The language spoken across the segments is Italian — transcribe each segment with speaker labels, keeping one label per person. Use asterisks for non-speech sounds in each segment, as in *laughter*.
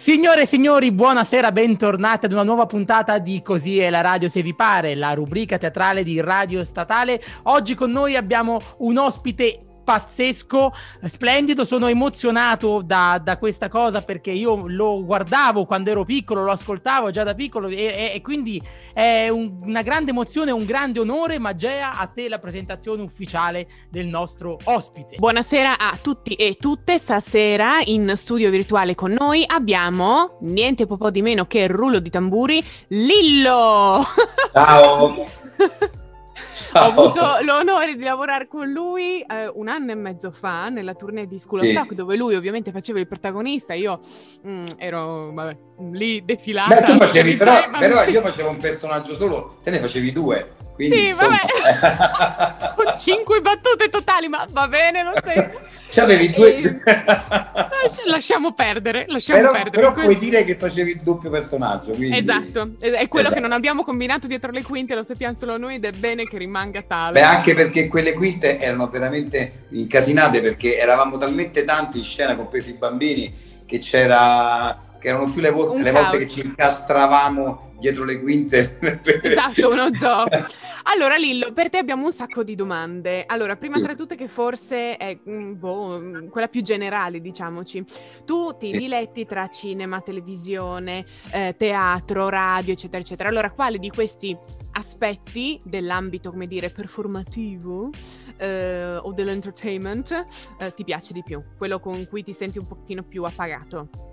Speaker 1: Signore e signori, buonasera, bentornati ad una nuova puntata di Così è la radio se vi pare, la rubrica teatrale di Radio Statale. Oggi con noi abbiamo un ospite pazzesco, splendido. Sono emozionato da, da, questa cosa perché io lo guardavo quando ero piccolo, lo ascoltavo già da piccolo e, e, e quindi è un, una grande emozione, un grande onore. Magea, a te la presentazione ufficiale del nostro ospite.
Speaker 2: Buonasera a tutti e tutte. Stasera in studio virtuale con noi abbiamo niente po' di meno che il rullo di tamburi, Lillo.
Speaker 3: Ciao. *laughs*
Speaker 2: Ho avuto l'onore di lavorare con lui eh, un anno e mezzo fa nella tournée di School of sì. Rock, dove lui ovviamente faceva il protagonista. Io mh, mm, ero vabbè, lì defilata.
Speaker 3: Beh, tu facevi, però, però io facevo un personaggio solo, te ne facevi due. Quindi,
Speaker 2: sì, insomma... vabbè. Cinque battute totali, ma va bene lo stesso. *laughs*
Speaker 3: C'avevi due... E...
Speaker 2: lasciamo perdere, lasciamo
Speaker 3: però,
Speaker 2: perdere.
Speaker 3: Però puoi dire che facevi il doppio personaggio. Quindi...
Speaker 2: Esatto, è quello esatto. che non abbiamo combinato dietro le quinte, lo sappiamo solo noi ed è bene che rimanga tale.
Speaker 3: Beh, anche perché quelle quinte erano veramente incasinate perché eravamo talmente tanti in scena, compresi i bambini, che c'era che erano più le volte, le volte che ci incastravamo dietro le quinte. *laughs*
Speaker 2: esatto, uno zoo. *laughs* Allora, Lillo, per te abbiamo un sacco di domande. Allora, prima sì. tra tutte che forse è mm, boh, mm, quella più generale, diciamoci. Tu ti diletti tra cinema, televisione, eh, teatro, radio, eccetera, eccetera. Allora, quale di questi aspetti dell'ambito, come dire, performativo eh, o dell'entertainment eh, ti piace di più? Quello con cui ti senti un pochino più appagato?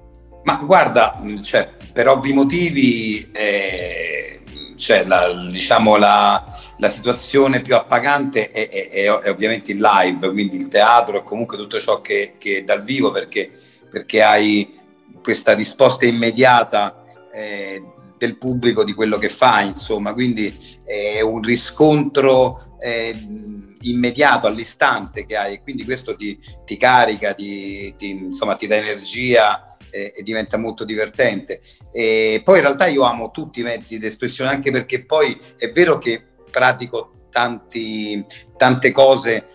Speaker 3: Ma guarda, cioè, per ovvi motivi, eh, cioè, la, diciamo, la, la, situazione più appagante è, è, è, è, ovviamente il live, quindi il teatro e comunque tutto ciò che, che è dal vivo perché, perché hai questa risposta immediata eh, del pubblico di quello che fai, insomma, quindi è un riscontro eh, immediato all'istante che hai, quindi questo ti, ti carica, ti, ti, insomma, ti dà energia e, e diventa molto divertente. E poi in realtà io amo tutti i mezzi di espressione, anche perché poi è vero che pratico tanti, tante cose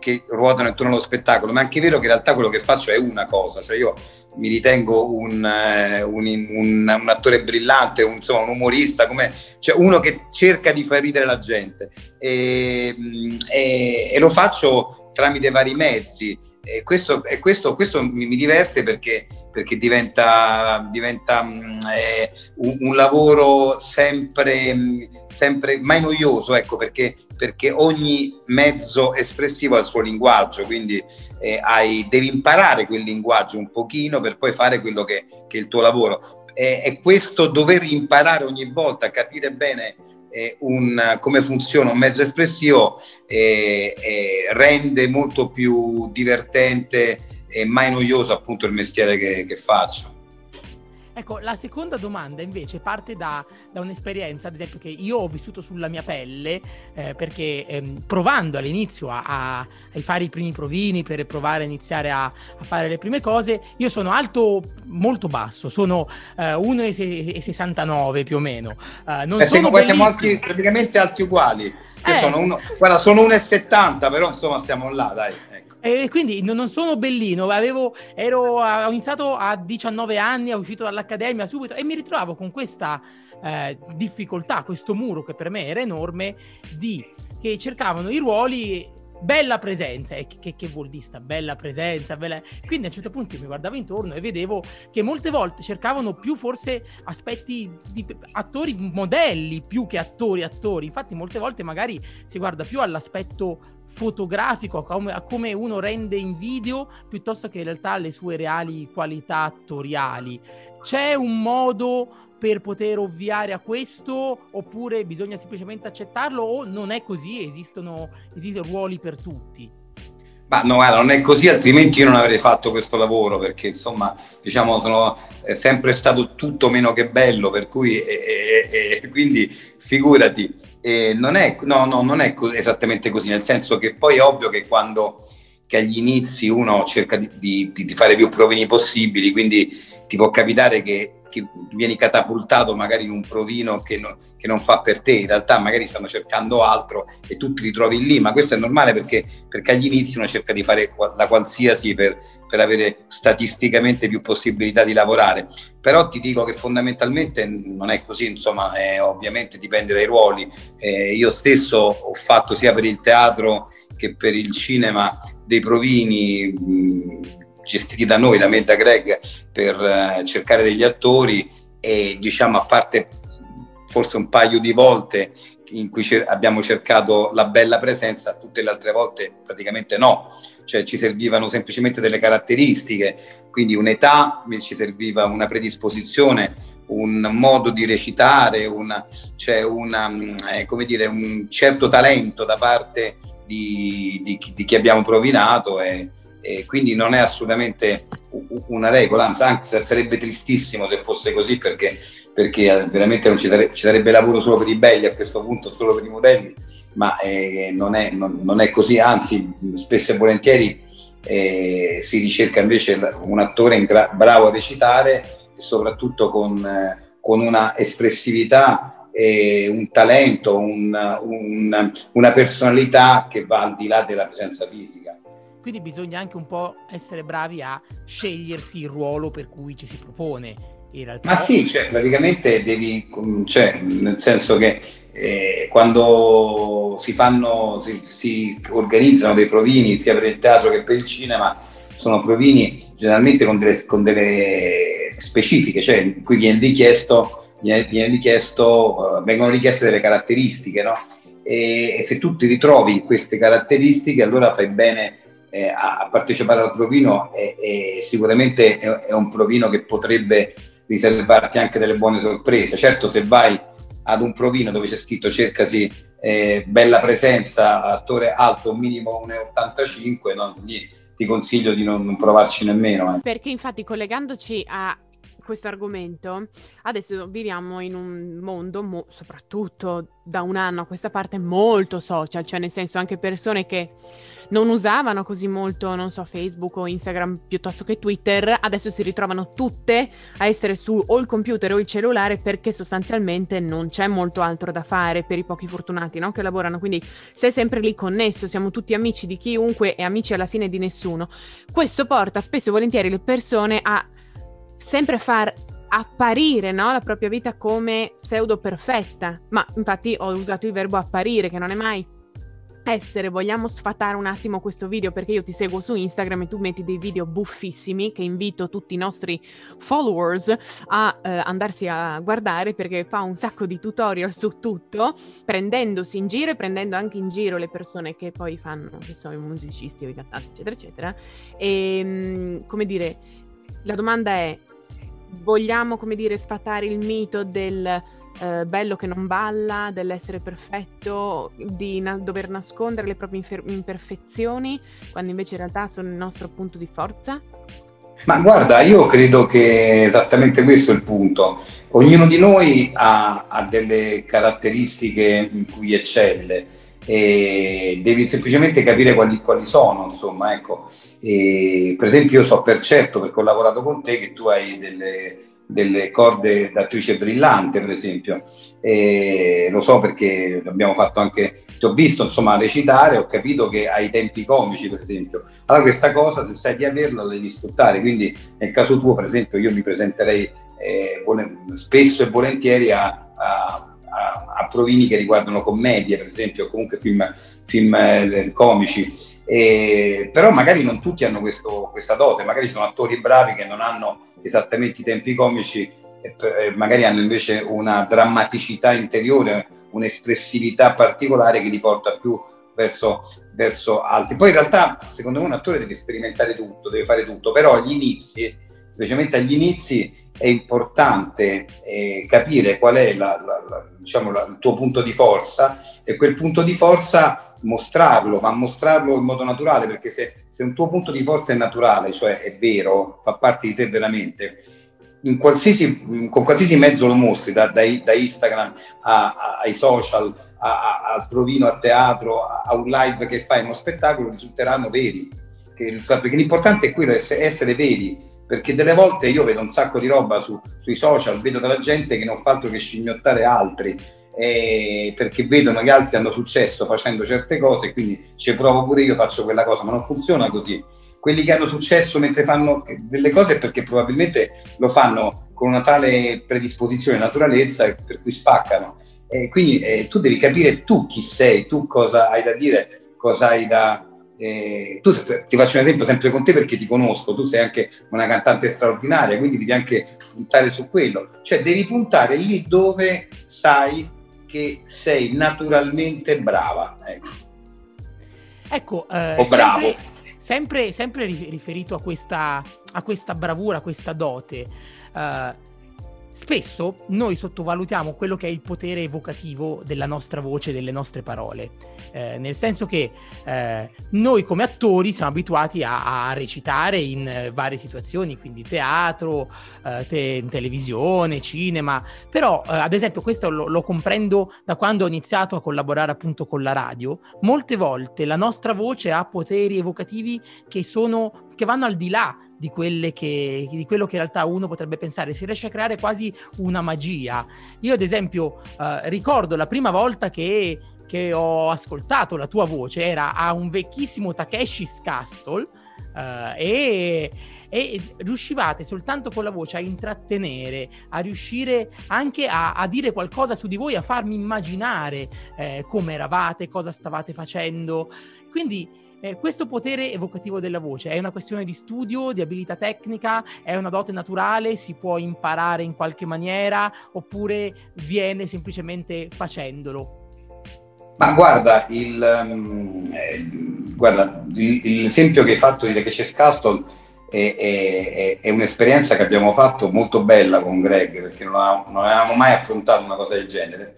Speaker 3: che ruotano intorno allo spettacolo, ma è anche vero che in realtà quello che faccio è una cosa, cioè io mi ritengo un, uh, un, un, un attore brillante, insomma, un umorista, come, cioè uno che cerca di far ridere la gente e, e, e lo faccio tramite vari mezzi. E questo, e questo, questo mi, mi, diverte perché, perché diventa, diventa mm, eh, un, un, lavoro sempre, mm, sempre mai noioso, ecco, perché, perché, ogni mezzo espressivo ha il suo linguaggio, quindi eh, hai, devi imparare quel linguaggio un pochino per poi fare quello che, che è il tuo lavoro. E, e questo dover imparare ogni volta a capire bene eh, un, come funziona un mezzo espressivo eh, eh, rende molto più divertente e mai noioso appunto il mestiere che, che faccio.
Speaker 1: Ecco, la seconda domanda invece parte da, da, un'esperienza, ad esempio, che io ho vissuto sulla mia pelle, eh, perché ehm, provando all'inizio a, a, a, fare i primi provini, per provare a iniziare a, a, fare le prime cose, io sono alto molto basso, sono eh, 1,69 più o meno.
Speaker 3: Eh, non eh, sono siamo, siamo alti, praticamente alti uguali. Eh. Sono uno, guarda, sono 1,70, però insomma stiamo là, dai.
Speaker 1: E quindi non sono bellino, avevo, ero, ho iniziato a 19 anni, ho uscito dall'accademia subito e mi ritrovavo con questa eh, difficoltà, questo muro che per me era enorme, di che cercavano i ruoli bella presenza. E che, che, vuol dire sta bella presenza? Bella... Quindi a un certo punto mi guardavo intorno e vedevo che molte volte cercavano più forse aspetti di attori modelli più che attori attori. Infatti molte volte magari si guarda più all'aspetto fotografico, a come, a come, uno rende in video, piuttosto che in realtà alle sue reali qualità attoriali. C'è un modo per poter ovviare a questo oppure bisogna semplicemente accettarlo o non è così, esistono, esistono ruoli per tutti?
Speaker 3: Ma no, guarda, non è così, altrimenti io non avrei fatto questo lavoro, perché insomma, diciamo, sono sempre stato tutto meno che bello, per cui, e, e, e, quindi figurati, non è, no, no, non è esattamente così, nel senso che poi è ovvio che quando che agli inizi uno cerca di, di, di fare più provini possibili, quindi ti può capitare che che vieni catapultato magari in un provino che, no, che, non fa per te, in realtà magari stanno cercando altro e tu ti ritrovi lì, ma questo è normale perché, perché agli inizi uno cerca di fare la qualsiasi per, per avere statisticamente più possibilità di lavorare. Però ti dico che fondamentalmente non è così, insomma, eh, ovviamente dipende dai ruoli. Eh, io stesso ho fatto sia per il teatro che per il cinema dei provini gestiti da noi, da me e da Greg, per eh, cercare degli attori e diciamo a parte forse un paio di volte in cui abbiamo cercato la bella presenza, tutte le altre volte praticamente no, cioè ci servivano semplicemente delle caratteristiche, quindi un'età, ci serviva una predisposizione, un modo di recitare, una, cioè una, eh, dire, un certo talento da parte di, di, di chi abbiamo provinato e, e, quindi non è assolutamente una regola, anzi sarebbe tristissimo se fosse così perché perché eh, veramente non ci, sare- ci, sarebbe lavoro solo per i belli a questo punto, solo per i modelli, ma eh, non, è, non, non, è, così, anzi spesso e volentieri eh, si ricerca invece un attore gra- bravo a recitare e soprattutto con, eh, con una espressività e un talento, un, un, una personalità che va al di là della presenza fisica.
Speaker 1: Quindi bisogna anche un po' essere bravi a scegliersi il ruolo per cui ci si propone
Speaker 3: in realtà. Ma sì, cioè, praticamente devi, cioè, nel senso che eh, quando si fanno, si, si, organizzano dei provini sia per il teatro che per il cinema, sono provini generalmente con delle, con delle specifiche, cioè in cui viene richiesto, viene, viene uh, vengono richieste delle caratteristiche, no? E, e, se tu ti ritrovi in queste caratteristiche, allora fai bene eh, a, partecipare al provino e, e sicuramente è, è, un provino che potrebbe riservarti anche delle buone sorprese. Certo, se vai ad un provino dove c'è scritto cercasi eh, bella presenza, attore alto, minimo 1,85, no, ti consiglio di non, non provarci nemmeno. Eh.
Speaker 2: Perché infatti collegandoci a questo argomento, adesso viviamo in un mondo, mo- soprattutto da un anno a questa parte, molto social, cioè nel senso anche persone che non usavano così molto, non so, Facebook o Instagram piuttosto che Twitter, adesso si ritrovano tutte a essere su o il computer o il cellulare perché sostanzialmente non c'è molto altro da fare per i pochi fortunati no? che lavorano, quindi sei sempre lì connesso, siamo tutti amici di chiunque e amici alla fine di nessuno. Questo porta spesso e volentieri le persone a sempre far apparire no? la propria vita come pseudo perfetta. Ma infatti ho usato il verbo apparire, che non è mai essere. Vogliamo sfatare un attimo questo video perché io ti seguo su Instagram e tu metti dei video buffissimi che invito tutti i nostri followers a eh, andarsi a guardare perché fa un sacco di tutorial su tutto, prendendosi in giro e prendendo anche in giro le persone che poi fanno, che so, i musicisti o i cantanti, eccetera, eccetera. E ehm, come dire, la domanda è vogliamo, come dire, sfatare il mito del eh, bello che non balla, dell'essere perfetto, di na- dover nascondere le proprie infer- imperfezioni, quando invece in realtà sono il nostro punto di forza?
Speaker 3: Ma guarda, io credo che esattamente questo è il punto. Ognuno di noi ha, ha delle caratteristiche in cui eccelle e devi semplicemente capire quali, quali sono, insomma, ecco. E, per esempio io so per certo, perché ho lavorato con te, che tu hai delle, delle corde d'attrice brillante, per esempio. E lo so perché abbiamo fatto anche, ti ho visto insomma recitare, ho capito che hai tempi comici, per esempio. Allora questa cosa, se sai di averla, la devi sfruttare. Quindi nel caso tuo, per esempio, io mi presenterei eh, spesso e volentieri a, a, a, a, provini che riguardano commedie, per esempio, o comunque film, film eh, comici e, però magari non tutti hanno questo, questa dote, magari sono attori bravi che non hanno esattamente i tempi comici e, e magari hanno invece una drammaticità interiore, un'espressività particolare che li porta più verso, verso altri. Poi in realtà secondo me un attore deve sperimentare tutto, deve fare tutto, però agli inizi, specialmente agli inizi, è importante eh, capire qual è la, la, la, diciamo, il tuo punto di forza e quel punto di forza mostrarlo, ma mostrarlo in modo naturale, perché se, se, un tuo punto di forza è naturale, cioè è vero, fa parte di te veramente, qualsiasi, con qualsiasi mezzo lo mostri, da, da, da Instagram a, a, ai social, al provino a teatro, a, un live che fai, uno spettacolo, risulteranno veri. perché l'importante è quello, essere, essere veri, perché delle volte io vedo un sacco di roba su, sui social, vedo della gente che non fa altro che scimmiottare altri, eh, perché vedono che altri hanno successo facendo certe cose, quindi ci provo pure io, faccio quella cosa, ma non funziona così. quelli che hanno successo mentre fanno delle cose perché probabilmente lo fanno con una tale predisposizione, naturalezza, per cui spaccano. E quindi eh, tu devi capire tu chi sei, tu cosa hai da dire, cosa hai da... Eh, tu, ti faccio un esempio sempre con te perché ti conosco, tu sei anche una cantante straordinaria, quindi devi anche puntare su quello. Cioè devi puntare lì dove sai che sei naturalmente brava. Ecco,
Speaker 1: ecco eh, o bravo. Sempre, sempre, riferito a questa, a questa bravura, a questa dote. Uh, Spesso noi sottovalutiamo quello che è il potere evocativo della nostra voce, delle nostre parole, eh, nel senso che eh, noi come attori siamo abituati a, a recitare in eh, varie situazioni, quindi teatro, eh, te- televisione, cinema, però eh, ad esempio questo lo, lo comprendo da quando ho iniziato a collaborare appunto con la radio, molte volte la nostra voce ha poteri evocativi che, sono, che vanno al di là di, che, di, quello che in realtà uno potrebbe pensare, si riesce a creare quasi una magia. Io ad esempio eh, ricordo la prima volta che, che, ho ascoltato la tua voce, era a un vecchissimo Takeshi's Castle eh, e e riuscivate soltanto con la voce a intrattenere, a riuscire anche a, a dire qualcosa su di voi, a farmi immaginare eh, come eravate, cosa stavate facendo. Quindi eh, questo potere evocativo della voce è una questione di studio, di abilità tecnica, è una dote naturale, si può imparare in qualche maniera oppure viene semplicemente facendolo?
Speaker 3: Ma guarda, il, um, guarda, il, l'esempio che hai fatto di The Catches Castle è, è, è, un'esperienza che abbiamo fatto molto bella con Greg perché non, avevamo, non avevamo mai affrontato una cosa del genere.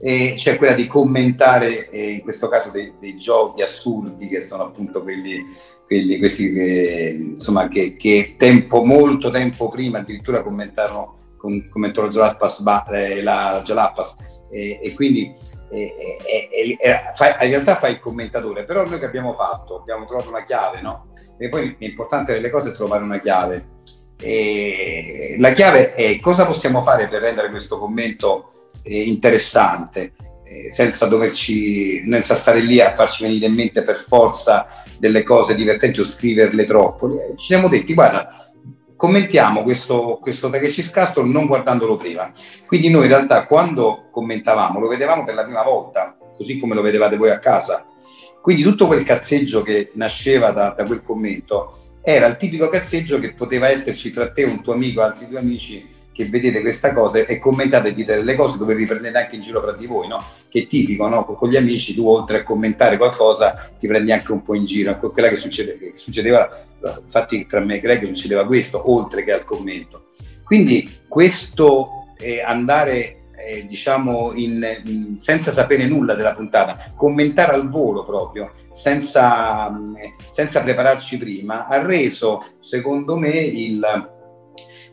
Speaker 3: E c'è quella di commentare, eh, in questo caso, dei, dei, giochi assurdi che sono appunto quelli, quelli questi che, insomma, che, che, tempo, molto tempo prima addirittura commentarono con, commentò la Jalapas, eh, la Jalapas e, e quindi eh, eh, fai, in realtà fai il commentatore, però noi che abbiamo fatto? Abbiamo trovato una chiave, no? E poi l'importante delle cose è trovare una chiave. E la chiave è cosa possiamo fare per rendere questo commento eh, interessante, eh, senza doverci, senza stare lì a farci venire in mente per forza delle cose divertenti o scriverle troppo. Ci siamo detti, guarda, commentiamo questo, questo Takeshi Castle non guardandolo prima. Quindi noi in realtà quando commentavamo lo vedevamo per la prima volta, così come lo vedevate voi a casa. Quindi tutto quel cazzeggio che nasceva da, da quel commento era il tipico cazzeggio che poteva esserci tra te, un tuo amico altri due amici che vedete questa cosa e commentate e dite delle cose dove vi prendete anche in giro fra di voi, no? Che è tipico, no? Con gli amici tu oltre a commentare qualcosa ti prendi anche un po' in giro. Quella che, succede, che succedeva, infatti tra me e Greg succedeva questo, oltre che al commento. Quindi questo eh, andare eh, diciamo in, in, senza sapere nulla della puntata, commentare al volo proprio, senza, senza prepararci prima, ha reso secondo me il,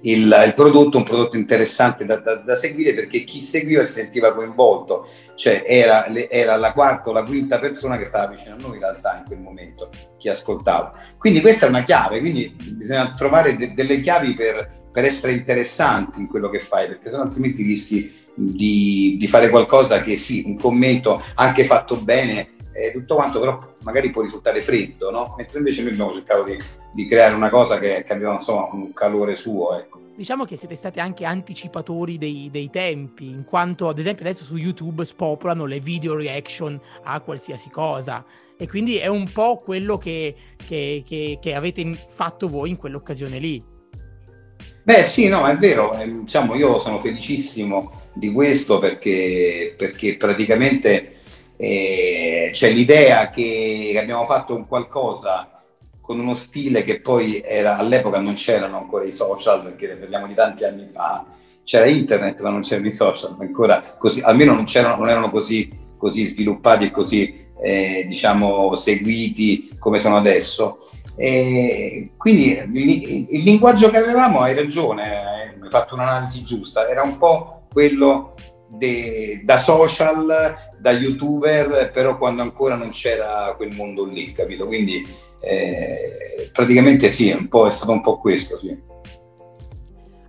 Speaker 3: il, il, prodotto un prodotto interessante da, da, da, seguire perché chi seguiva si sentiva coinvolto, cioè era, era, la quarta o la quinta persona che stava vicino a noi in realtà in quel momento, chi ascoltava. Quindi questa è una chiave, quindi bisogna trovare de, delle chiavi per, per, essere interessanti in quello che fai, perché sennò altrimenti rischi di, di fare qualcosa che sì, un commento anche fatto bene, eh, tutto quanto, però magari può risultare freddo, no? Mentre invece noi abbiamo cercato di, di creare una cosa che, che, aveva insomma un calore suo, ecco.
Speaker 1: Diciamo che siete stati anche anticipatori dei, dei, tempi, in quanto ad esempio adesso su YouTube spopolano le video reaction a qualsiasi cosa e quindi è un po' quello che, che, che, che avete fatto voi in quell'occasione lì.
Speaker 3: Beh sì, no, è vero, eh, diciamo, io sono felicissimo di questo perché, perché praticamente eh, c'è l'idea che abbiamo fatto un qualcosa con uno stile che poi era all'epoca non c'erano ancora i social, perché parliamo di tanti anni fa, c'era internet ma non c'erano i social, ancora così, almeno non, non erano così, così, sviluppati e così eh, diciamo seguiti come sono adesso. E quindi il, il, linguaggio che avevamo, hai ragione, eh, hai fatto un'analisi giusta, era un po' quello de, da social, da youtuber, però quando ancora non c'era quel mondo lì, capito? Quindi eh, praticamente sì, un è stato un po' questo, sì.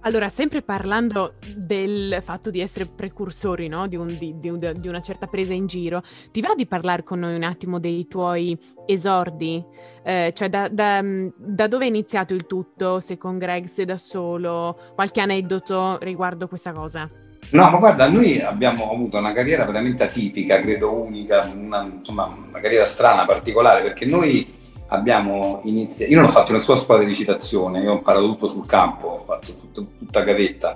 Speaker 2: Allora, sempre parlando del fatto di essere precursori, no? di, un, di, di, di, una certa presa in giro, ti va di parlare con noi un attimo dei tuoi esordi? Eh, cioè, da, da, da, dove è iniziato il tutto? Se con Greg, se da solo? Qualche aneddoto riguardo questa cosa?
Speaker 3: No, ma guarda, noi abbiamo avuto una carriera veramente atipica, credo unica, una, insomma, una carriera strana, particolare, perché noi abbiamo iniziato, io non ho fatto nessuna scuola di recitazione, io ho imparato tutto sul campo, ho fatto tutto, tutta gavetta,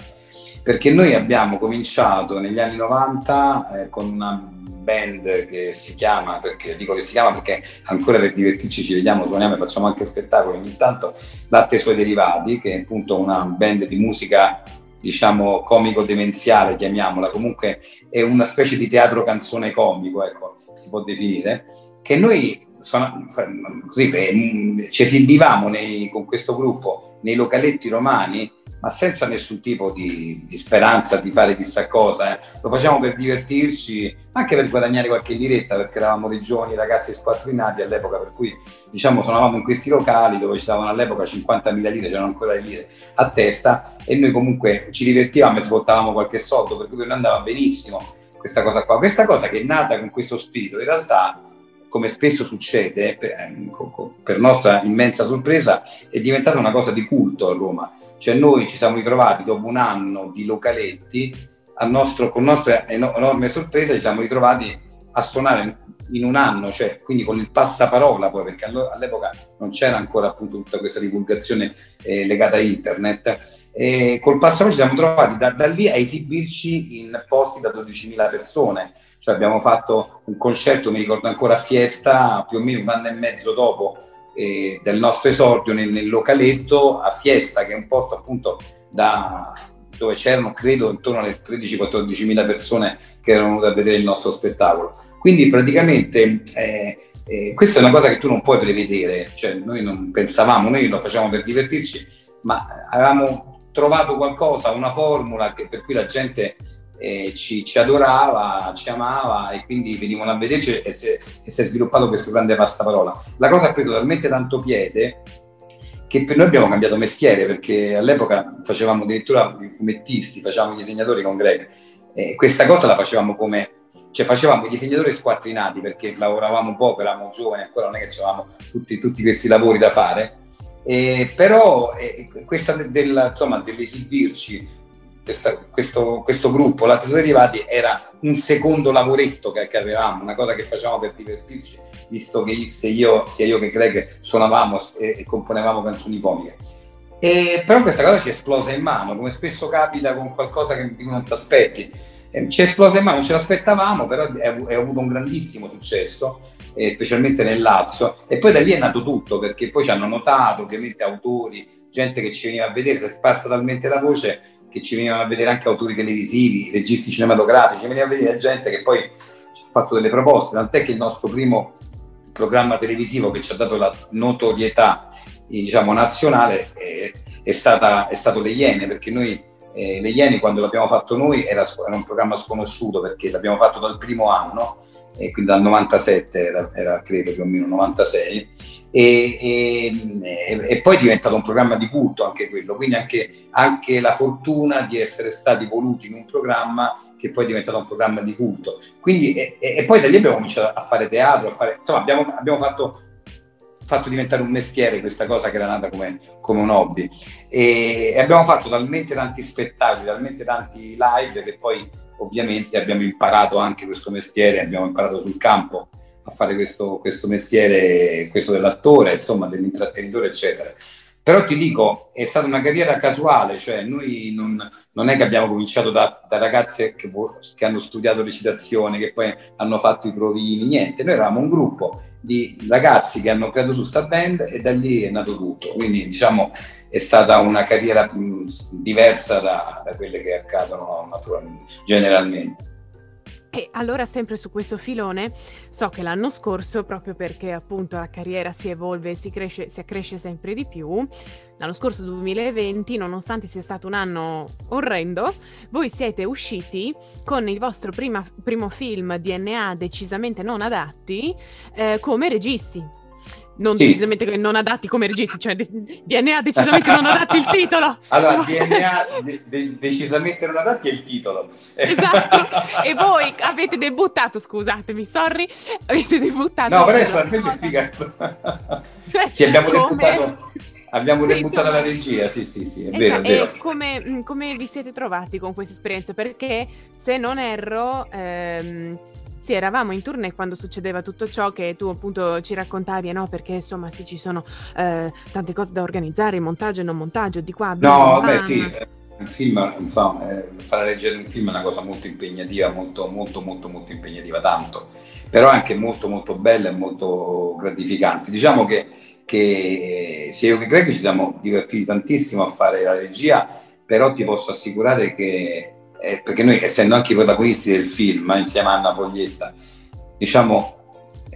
Speaker 3: perché noi abbiamo cominciato negli anni 90 eh, con una band che si chiama, perché dico che si chiama perché ancora per divertirci ci vediamo, suoniamo e facciamo anche spettacoli ogni tanto, Latte e suoi derivati, che è appunto una band di musica diciamo comico-demenziale, chiamiamola, comunque è una specie di teatro canzone comico, ecco, si può definire, che noi così, mm, ci esibivamo nei, con questo gruppo nei localetti romani, ma senza nessun tipo di, di speranza di fare chissà cosa. Eh. Lo facciamo per divertirci, anche per guadagnare qualche liretta, perché eravamo dei giovani ragazzi squattrinati all'epoca, per cui diciamo suonavamo in questi locali dove ci davano all'epoca 50.000 lire, c'erano ancora le lire a testa, e noi comunque ci divertivamo e svoltavamo qualche soldo, per cui non andava benissimo questa cosa qua. Questa cosa che è nata con questo spirito, in realtà come spesso succede, per, per, nostra immensa sorpresa, è diventata una cosa di culto a Roma. Cioè noi ci siamo ritrovati dopo un anno di localetti, nostro, con nostra enorme sorpresa ci siamo ritrovati a suonare in un anno, cioè quindi con il passaparola poi, perché all'epoca non c'era ancora appunto tutta questa divulgazione eh, legata a internet, e col passaparola ci siamo trovati da, da lì a esibirci in posti da 12.000 persone, cioè abbiamo fatto un concerto, mi ricordo ancora a Fiesta, più o meno un anno e mezzo dopo eh, del nostro esordio nel, nel, localetto, a Fiesta, che è un posto appunto da, dove c'erano credo intorno alle 13-14 mila persone che erano venute a vedere il nostro spettacolo. Quindi praticamente eh, eh, questa è una cosa che tu non puoi prevedere, cioè noi non pensavamo, noi lo facciamo per divertirci, ma avevamo trovato qualcosa, una formula che, per cui la gente ci, ci, adorava, ci amava e quindi venivano a vederci e si, e si è sviluppato questo grande passaparola. La cosa ha preso talmente tanto piede che per noi abbiamo cambiato mestiere perché all'epoca facevamo addirittura i fumettisti, facevamo gli disegnatori con Greg e questa cosa la facevamo come cioè facevamo gli disegnatori squattrinati perché lavoravamo poco, eravamo giovani, ancora non è che avevamo tutti, tutti questi lavori da fare, eh, però eh, questa del, insomma, dell'esibirci questa, questo, questo, gruppo, Latte Derivati, era un secondo lavoretto che, che, avevamo, una cosa che facevamo per divertirci, visto che sia io, sia io che Greg suonavamo e, e componevamo canzoni comiche. E, però questa cosa ci è esplosa in mano, come spesso capita con qualcosa che non ti aspetti. Ci è esplosa in mano, non ce l'aspettavamo, però è, avuto un grandissimo successo, specialmente nel Lazio. E poi da lì è nato tutto, perché poi ci hanno notato, ovviamente autori, gente che ci veniva a vedere, si è sparsa talmente la voce che ci venivano a vedere anche autori televisivi, registi cinematografici, veniva a vedere gente che poi ci ha fatto delle proposte, tant'è che il nostro primo programma televisivo che ci ha dato la notorietà diciamo, nazionale è, è, stata, è stato Le Iene, perché noi eh, Le Iene quando l'abbiamo fatto noi era, era, un programma sconosciuto perché l'abbiamo fatto dal primo anno, e quindi dal 97 era, era credo più o meno 96 e, e, e, poi è diventato un programma di culto anche quello, quindi anche, anche, la fortuna di essere stati voluti in un programma che poi è diventato un programma di culto. Quindi, e, e poi da lì abbiamo cominciato a fare teatro, a fare, insomma abbiamo, abbiamo fatto, fatto, diventare un mestiere questa cosa che era nata come, come un hobby e, abbiamo fatto talmente tanti spettacoli, talmente tanti live che poi ovviamente abbiamo imparato anche questo mestiere, abbiamo imparato sul campo a fare questo, questo mestiere, questo dell'attore, insomma, dell'intrattenitore, eccetera. Però ti dico, è stata una carriera casuale, cioè noi non, non è che abbiamo cominciato da, da ragazze che, che, hanno studiato recitazione, che poi hanno fatto i provini, niente, noi eravamo un gruppo di ragazzi che hanno creato su sta band e da lì è nato tutto, quindi diciamo è stata una carriera diversa da, da quelle che accadono generalmente.
Speaker 2: E allora sempre su questo filone, so che l'anno scorso, proprio perché appunto la carriera si evolve e si, si accresce sempre di più, l'anno scorso 2020, nonostante sia stato un anno orrendo, voi siete usciti con il vostro prima, primo film DNA decisamente non adatti eh, come registi. Non sì. decisamente non adatti come registi, cioè DNA decisamente non adatti il titolo. *laughs*
Speaker 3: Allora, DNA de- de- decisamente non adatti è il titolo.
Speaker 2: Esatto, *laughs* e voi avete debuttato, scusatemi, sorry, avete debuttato.
Speaker 3: No, però è invece è figa. Cioè, sì, abbiamo come... debuttato Abbiamo sì, debuttato la regia, sì, sì, sì, è esatto. vero, è vero.
Speaker 2: Come, mm, come, vi siete trovati con questa esperienza? Perché se non erro, ehm, sì, eravamo in tournée quando succedeva tutto ciò che tu appunto ci raccontavi, no? Perché insomma sì, ci sono eh, tante cose da organizzare, montaggio e non montaggio, di qua.
Speaker 3: No, beh sì, un film, insomma, eh, fare leggere un film è una cosa molto impegnativa, molto, molto, molto, molto impegnativa, tanto, però anche molto, molto bella e molto gratificante. Diciamo che, che sia io che Greg ci siamo divertiti tantissimo a fare la regia, però ti posso assicurare che eh, perché noi essendo anche i protagonisti del film insieme a Anna Foglietta, diciamo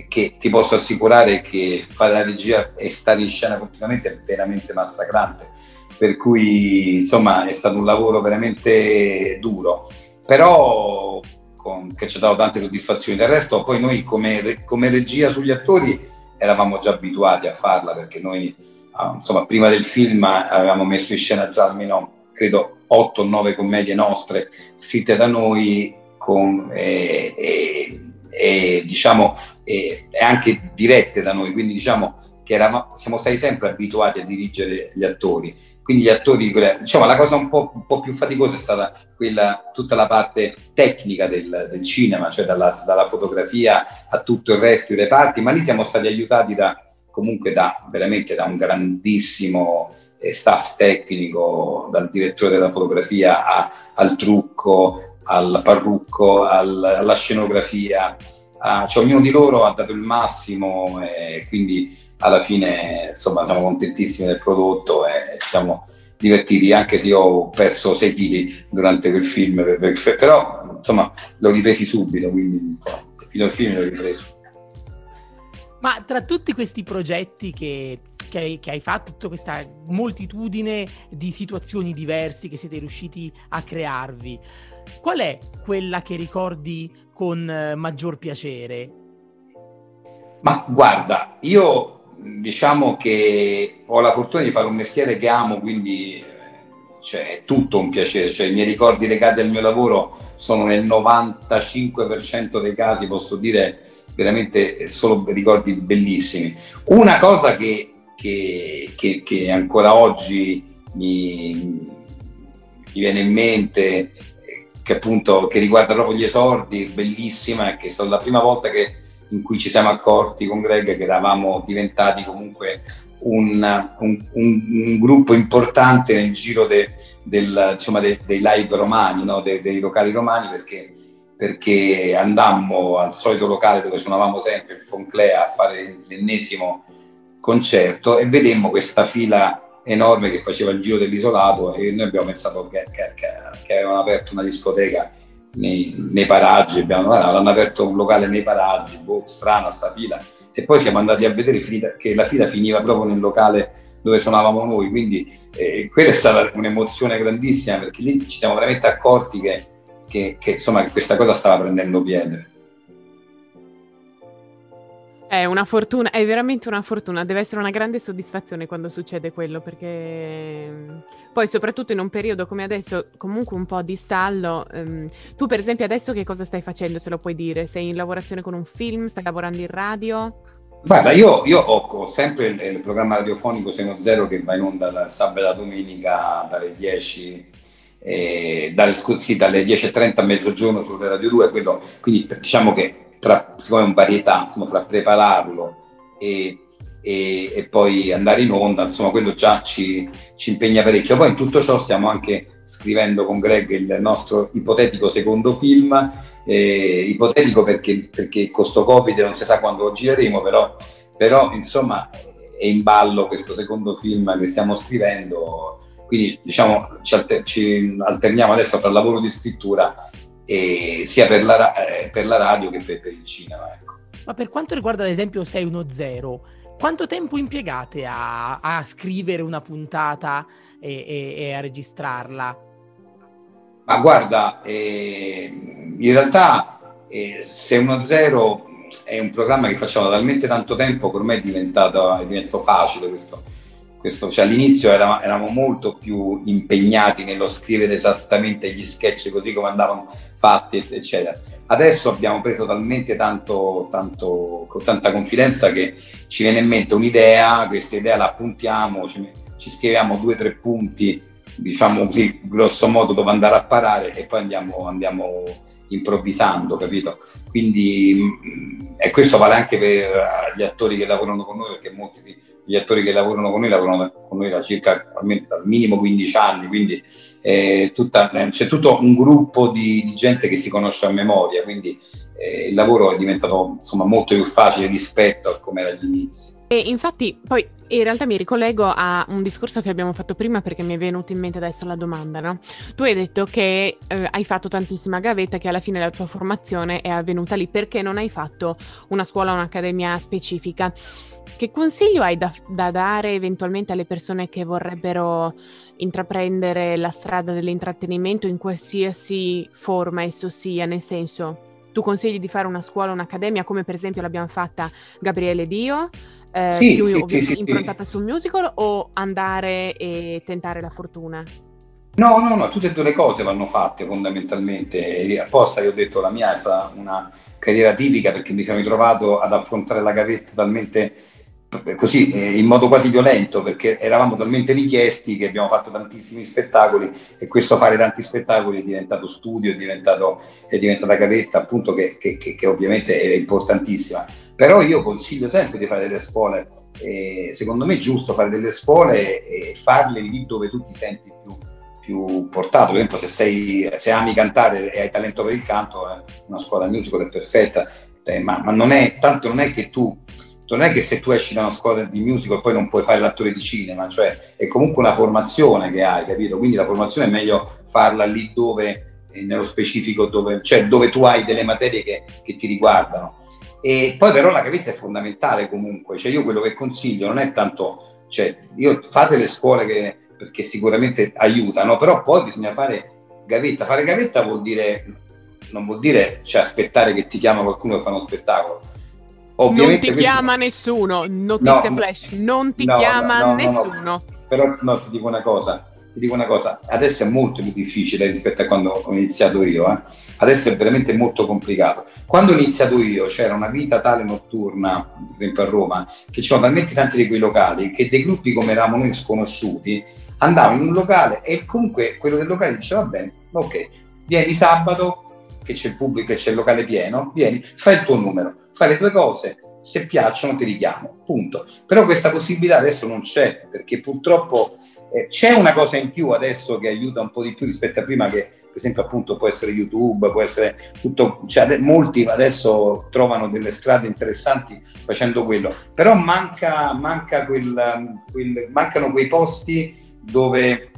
Speaker 3: che ti posso assicurare che fare la regia e stare in scena continuamente è veramente massacrante, per cui insomma è stato un lavoro veramente duro, però con, che ci ha dato tante soddisfazioni. Del resto poi noi come, come regia sugli attori eravamo già abituati a farla perché noi ah, insomma prima del film avevamo messo in scena già almeno credo 8 o 9 commedie nostre scritte da noi con, eh, eh, eh, diciamo, e anche dirette da noi, quindi diciamo che eravamo, siamo stati sempre abituati a dirigere gli attori. Quindi gli attori, diciamo, la cosa un po', un po più faticosa è stata quella, tutta la parte tecnica del, del cinema, cioè dalla, dalla, fotografia a tutto il resto, i reparti, ma lì siamo stati aiutati da, comunque da, veramente da un grandissimo staff tecnico, dal direttore della fotografia a, al trucco, al parrucco, al, alla scenografia. A, cioè, ognuno di loro ha dato il massimo e quindi alla fine insomma siamo contentissimi del prodotto e siamo divertiti anche se io ho perso 6 kg durante quel film però insomma l'ho ripresi subito quindi fino al film l'ho ripreso
Speaker 1: ma tra tutti questi progetti che che hai, che hai, fatto, tutta questa moltitudine di situazioni diverse che siete riusciti a crearvi. Qual è quella che ricordi con eh, maggior piacere?
Speaker 3: Ma guarda, io diciamo che ho la fortuna di fare un mestiere che amo, quindi cioè, è tutto un piacere. Cioè, I miei ricordi legati al mio lavoro sono nel 95% dei casi, posso dire veramente solo ricordi bellissimi. Una cosa che che, che, che ancora oggi mi, mi, viene in mente, che appunto che riguarda proprio gli esordi, bellissima, che è stata la prima volta che, in cui ci siamo accorti con Greg che eravamo diventati comunque un, un, un, un gruppo importante nel giro de, del, insomma, de, dei live romani, no? de, dei locali romani, perché, perché andammo al solito locale dove suonavamo sempre, il Fonclea, a fare l'ennesimo concerto e vedemmo questa fila enorme che faceva il giro dell'isolato e noi abbiamo pensato che, che, che avevano aperto una discoteca nei, nei paraggi, abbiamo, guarda, hanno aperto un locale nei paraggi, boh, strana sta fila e poi siamo andati a vedere che la fila finiva proprio nel locale dove suonavamo noi, quindi eh, quella è stata un'emozione grandissima perché lì ci siamo veramente accorti che, che, che insomma, questa cosa stava prendendo piede.
Speaker 2: È una fortuna, è veramente una fortuna, deve essere una grande soddisfazione quando succede quello, perché mm, poi soprattutto in un periodo come adesso, comunque un po' di stallo, um, tu per esempio adesso che cosa stai facendo, se lo puoi dire? Sei in lavorazione con un film, stai lavorando in radio?
Speaker 3: Guarda, io, io ho, ho, sempre il, il, programma radiofonico Seno Zero che va in onda dal sabato alla domenica dalle 10 eh, dalle, sì, dalle 10.30 a mezzogiorno sulle Radio 2, quello, quindi diciamo che tra, un varietà, insomma, fra prepararlo e, e, e, poi andare in onda, insomma, quello già ci, ci, impegna parecchio. Poi in tutto ciò stiamo anche scrivendo con Greg il nostro ipotetico secondo film, eh, ipotetico perché, perché costo Covid non si sa quando lo gireremo, però, però insomma è in ballo questo secondo film che stiamo scrivendo, quindi diciamo ci, alter- ci alterniamo adesso tra lavoro di scrittura sia per la, eh, per la radio che per, per il cinema. Ecco.
Speaker 1: Ma per quanto riguarda ad esempio 610, quanto tempo impiegate a, a scrivere una puntata e, e, e, a registrarla?
Speaker 3: Ma guarda, eh, in realtà eh, 610 è un programma che facciamo da talmente tanto tempo che ormai è diventato, è diventato facile questo. questo cioè, all'inizio eravamo, eravamo, molto più impegnati nello scrivere esattamente gli sketch così come andavano fatti, eccetera. Adesso abbiamo preso talmente tanto, tanto, con tanta confidenza che ci viene in mente un'idea, questa idea la appuntiamo, ci, ci scriviamo due o tre punti, diciamo così, grosso modo dove andare a parare e poi andiamo, andiamo improvvisando, capito? Quindi mm, e questo vale anche per gli attori che lavorano con noi, perché molti degli attori che lavorano con noi lavorano con noi da circa almeno dal minimo 15 anni, quindi eh, tutta, c'è tutto un gruppo di, di, gente che si conosce a memoria, quindi eh, il lavoro è diventato insomma, molto più facile rispetto a come era agli inizi.
Speaker 2: E infatti poi in realtà mi ricollego a un discorso che abbiamo fatto prima perché mi è venuta in mente adesso la domanda, no? Tu hai detto che eh, hai fatto tantissima gavetta, che alla fine la tua formazione è avvenuta lì perché non hai fatto una scuola un'accademia specifica. Che consiglio hai da, da dare eventualmente alle persone che vorrebbero intraprendere la strada dell'intrattenimento in qualsiasi forma esso sia, nel senso tu consigli di fare una scuola un'accademia come per esempio l'abbiamo fatta Gabriele Dio? eh, sì, più sì, sì, improntata sul musical o andare e tentare la fortuna?
Speaker 3: No, no, no, tutte e due le cose vanno fatte fondamentalmente. E apposta io ho detto la mia è stata una carriera tipica perché mi sono ritrovato ad affrontare la gavetta talmente così eh, in modo quasi violento perché eravamo talmente richiesti che abbiamo fatto tantissimi spettacoli e questo fare tanti spettacoli è diventato studio, è, diventato, è diventata gavetta appunto che, che, che, che ovviamente è importantissima però io consiglio sempre di fare delle scuole, eh, secondo me è giusto fare delle scuole e farle lì dove tu ti senti più, più portato. Per esempio, se, sei, se, ami cantare e hai talento per il canto, eh, una scuola musical è perfetta, eh, ma, ma non è, tanto non è che tu non è che se tu esci da una scuola di musical poi non puoi fare l'attore di cinema, cioè è comunque una formazione che hai, capito? Quindi la formazione è meglio farla lì dove, eh, nello specifico, dove, cioè dove tu hai delle materie che, che ti riguardano. E poi però la gavetta è fondamentale comunque, cioè io quello che consiglio non è tanto, cioè io fate le scuole che, perché sicuramente aiutano, però poi bisogna fare gavetta. Fare gavetta vuol dire, non vuol dire cioè, aspettare che ti chiama qualcuno che fa uno spettacolo.
Speaker 2: Ovviamente non ti questo... chiama nessuno, notizia no, flash, non ti no, chiama no, nessuno.
Speaker 3: Però no, ti dico una cosa, ti dico una cosa, adesso è molto più difficile rispetto a quando ho iniziato io, eh? adesso è veramente molto complicato. Quando ho iniziato io c'era una vita tale notturna, per esempio a Roma, che c'erano talmente tanti di quei locali che dei gruppi come eravamo noi sconosciuti andavano in un locale e comunque quello del locale diceva va bene, ok, vieni sabato che c'è il pubblico e c'è il locale pieno, vieni, fai il tuo numero, fai le tue cose, se piacciono ti richiamo, punto. Però questa possibilità adesso non c'è perché purtroppo eh, c'è una cosa in più adesso che aiuta un po' di più rispetto a prima che per esempio appunto può essere YouTube, può essere tutto, cioè, molti adesso trovano delle strade interessanti facendo quello, però manca, manca quel, quel, mancano quei posti dove,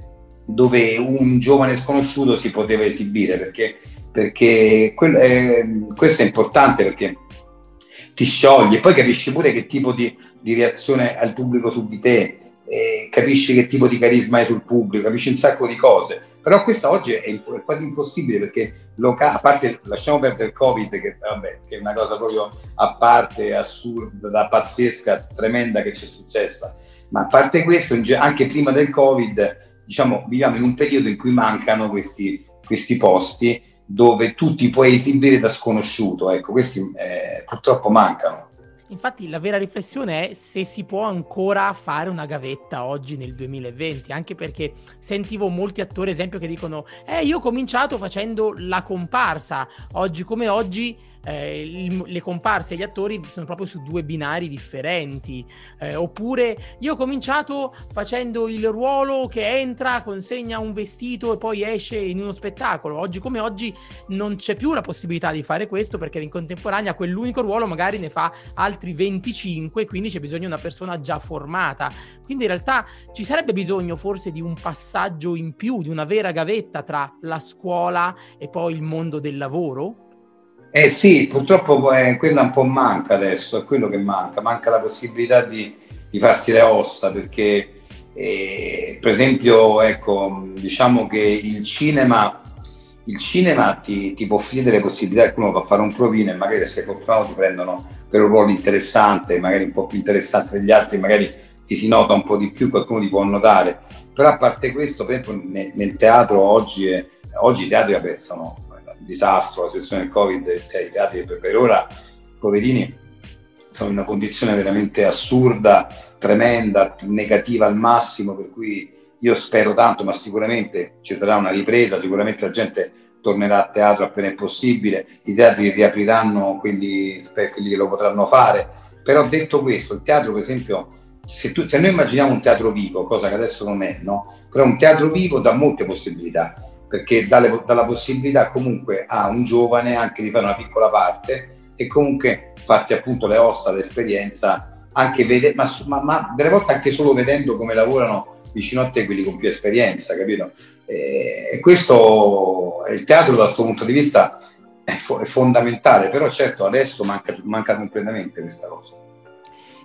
Speaker 3: dove, un giovane sconosciuto si poteva esibire, perché, perché quel, eh, questo è importante perché ti scioglie, poi capisci pure che tipo di, di reazione ha il pubblico su di te, eh, capisci che tipo di carisma hai sul pubblico, capisci un sacco di cose. Però questa oggi è, è quasi impossibile perché, loca- a parte lasciamo perdere il Covid, che, vabbè, che, è una cosa proprio a parte, assurda, pazzesca, tremenda che ci è successa. Ma a parte questo, anche prima del Covid, diciamo, viviamo in un periodo in cui mancano questi, questi posti dove tu ti puoi esibire da sconosciuto. Ecco, questi eh, purtroppo mancano.
Speaker 1: Infatti la vera riflessione è se si può ancora fare una gavetta oggi nel 2020, anche perché sentivo molti attori, esempio, che dicono, eh, io ho cominciato facendo la comparsa, oggi come oggi eh, il, le comparse e gli attori sono proprio su due binari differenti. Eh, oppure io ho cominciato facendo il ruolo che entra, consegna un vestito e poi esce in uno spettacolo. Oggi come oggi non c'è più la possibilità di fare questo perché in contemporanea quell'unico ruolo magari ne fa altri 25, quindi c'è bisogno di una persona già formata. Quindi in realtà ci sarebbe bisogno forse di un passaggio in più, di una vera gavetta tra la scuola e poi il mondo del lavoro?
Speaker 3: Eh sì, purtroppo eh, quella un po' manca adesso, è quello che manca, manca la possibilità di, di farsi le ossa perché eh, per esempio ecco, diciamo che il cinema il cinema ti, ti può offrire delle possibilità che uno va a fare un provino e magari se sei fortunato ti prendono per un ruolo interessante, magari un po' più interessante degli altri, magari ti si nota un po' di più, qualcuno ti può notare. Però a parte questo, per esempio, nel, nel teatro oggi, è, oggi i teatri vabbè, sono disastro, la situazione del Covid, i teatri per, per ora, poverini, sono in una condizione veramente assurda, tremenda, negativa al massimo, per cui io spero tanto, ma sicuramente ci sarà una ripresa, sicuramente la gente tornerà a teatro appena è possibile, i teatri riapriranno quelli, quelli che lo potranno fare. Però detto questo, il teatro per esempio, se, tu, se noi immaginiamo un teatro vivo, cosa che adesso non è, no? però un teatro vivo dà molte possibilità, perché dà, le, dà la possibilità comunque a un giovane anche di fare una piccola parte e comunque farsi appunto le ossa, l'esperienza, anche vedere, ma, ma, ma delle volte anche solo vedendo come lavorano vicino a te quelli con più esperienza, capito? E, questo, il teatro da questo punto di vista è, fo- è fondamentale, però certo adesso manca, manca completamente questa cosa.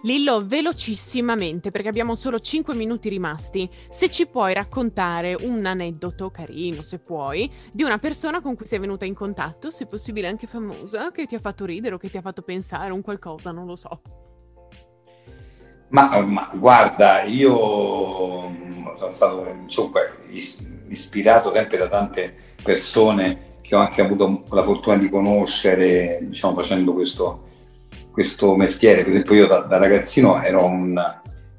Speaker 2: Lillo, velocissimamente, perché abbiamo solo 5 minuti rimasti, se ci puoi raccontare un aneddoto carino, se puoi, di una persona con cui sei venuta in contatto, se possibile anche famosa, che ti ha fatto ridere o che ti ha fatto pensare un qualcosa, non lo so.
Speaker 3: Ma, ma guarda, io mm, sono stato insomma, ispirato sempre da tante persone che ho anche avuto la fortuna di conoscere, diciamo, facendo questo, questo mestiere. Per esempio, io da, da, ragazzino ero un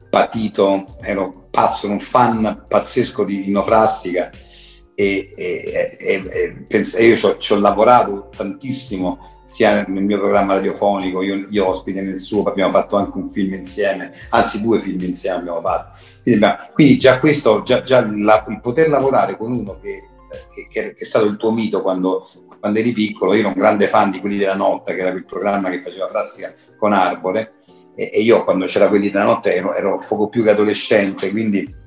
Speaker 3: patito, ero pazzo, un fan pazzesco di Innofrastica e, e, e, e io ci ho, lavorato tantissimo sia nel mio programma radiofonico, io, io ospite nel suo, abbiamo fatto anche un film insieme, anzi due film insieme abbiamo fatto. Quindi, quindi già questo, già, già la, il poter lavorare con uno che, che, che, è stato il tuo mito quando, quando, eri piccolo, io ero un grande fan di quelli della notte, che era il programma che faceva Frassica con Arbore, e, e io quando c'era quelli della notte ero, ero poco più che adolescente, quindi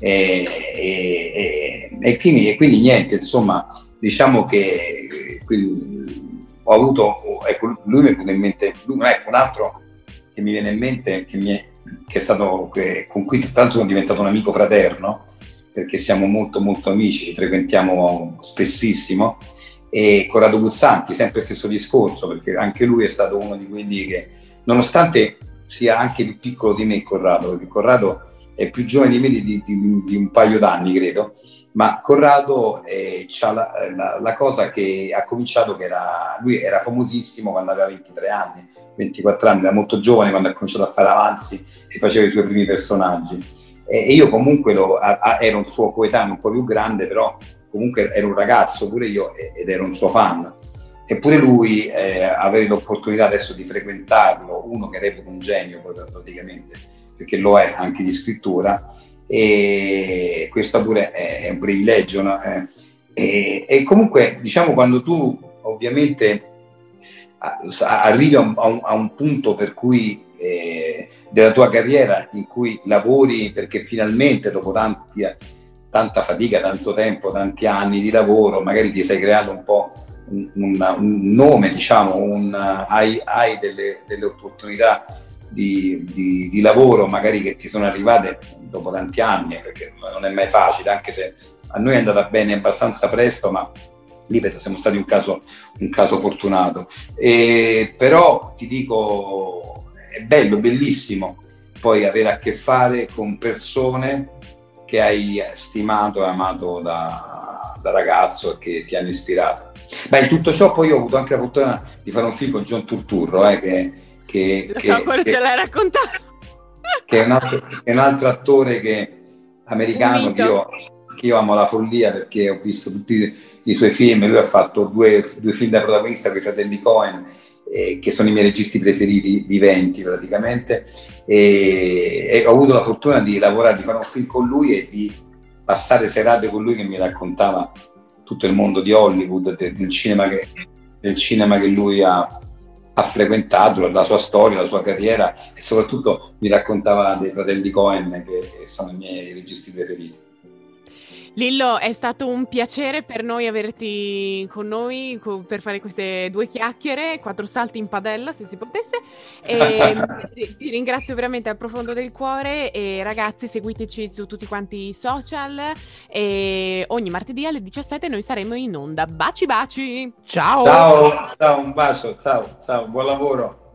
Speaker 3: e, e, e, quindi, e, quindi, niente, insomma, diciamo che ho avuto, ecco, lui mi viene in mente, lui, ecco, un altro che mi viene in mente, che, è, che è stato, che, con cui tra l'altro sono diventato un amico fraterno, perché siamo molto molto amici, ci frequentiamo spessissimo, e Corrado Guzzanti, sempre il stesso discorso, perché anche lui è stato uno di quelli che, nonostante sia anche più piccolo di me Corrado, perché Corrado è più giovane di me di, di, di un paio d'anni, credo, ma Corrado eh, ha la, la, la, cosa che ha cominciato che era, lui era famosissimo quando aveva 23 anni, 24 anni, era molto giovane quando ha cominciato a fare avanzi e faceva i suoi primi personaggi. E, e io comunque lo, a, a, ero un suo coetaneo un po' più grande, però comunque ero un ragazzo pure io ed ero un suo fan. Eppure lui, eh, avere l'opportunità adesso di frequentarlo, uno che reputo un genio poi praticamente, perché lo è anche di scrittura, e questo pure è un privilegio. No? Eh, e, e, comunque, diciamo, quando tu ovviamente arrivi a un, a un, punto per cui eh, della tua carriera in cui lavori perché finalmente dopo tanti, tanta fatica, tanto tempo, tanti anni di lavoro, magari ti sei creato un po' un, un, un nome, diciamo, un, hai, hai delle, delle opportunità di, di, di, lavoro magari che ti sono arrivate dopo tanti anni, perché non è mai facile, anche se a noi è andata bene abbastanza presto, ma ripeto, siamo stati un caso, un caso fortunato. E, però ti dico, è bello, bellissimo poi avere a che fare con persone che hai stimato e amato da, da ragazzo e che ti hanno ispirato. Beh, in tutto ciò poi ho avuto anche la fortuna di fare un film con John Turturro, eh, che che,
Speaker 2: Lo so, quello che, ce l'hai raccontato.
Speaker 3: Che è un altro, è un altro attore che, americano che io, che io, amo la follia perché ho visto tutti i suoi film. Lui ha fatto due, due film da protagonista con i fratelli Cohen, eh, che sono i miei registi preferiti viventi praticamente. E, e, ho avuto la fortuna di lavorare, di fare un film con lui e di passare serate con lui che mi raccontava tutto il mondo di Hollywood, del cinema che, del cinema che lui ha, ha frequentato, la sua storia, la sua carriera e soprattutto mi raccontava dei fratelli Cohen che sono i miei registi preferiti.
Speaker 2: Lillo, è stato un piacere per noi averti con noi co- per fare queste due chiacchiere, quattro salti in padella se si potesse. E *laughs* ti ringrazio veramente al profondo del cuore e ragazzi seguiteci su tutti quanti i social e ogni martedì alle 17 noi saremo in onda. Baci baci!
Speaker 1: Ciao!
Speaker 3: Ciao, ciao, un bacio, ciao, ciao, buon lavoro.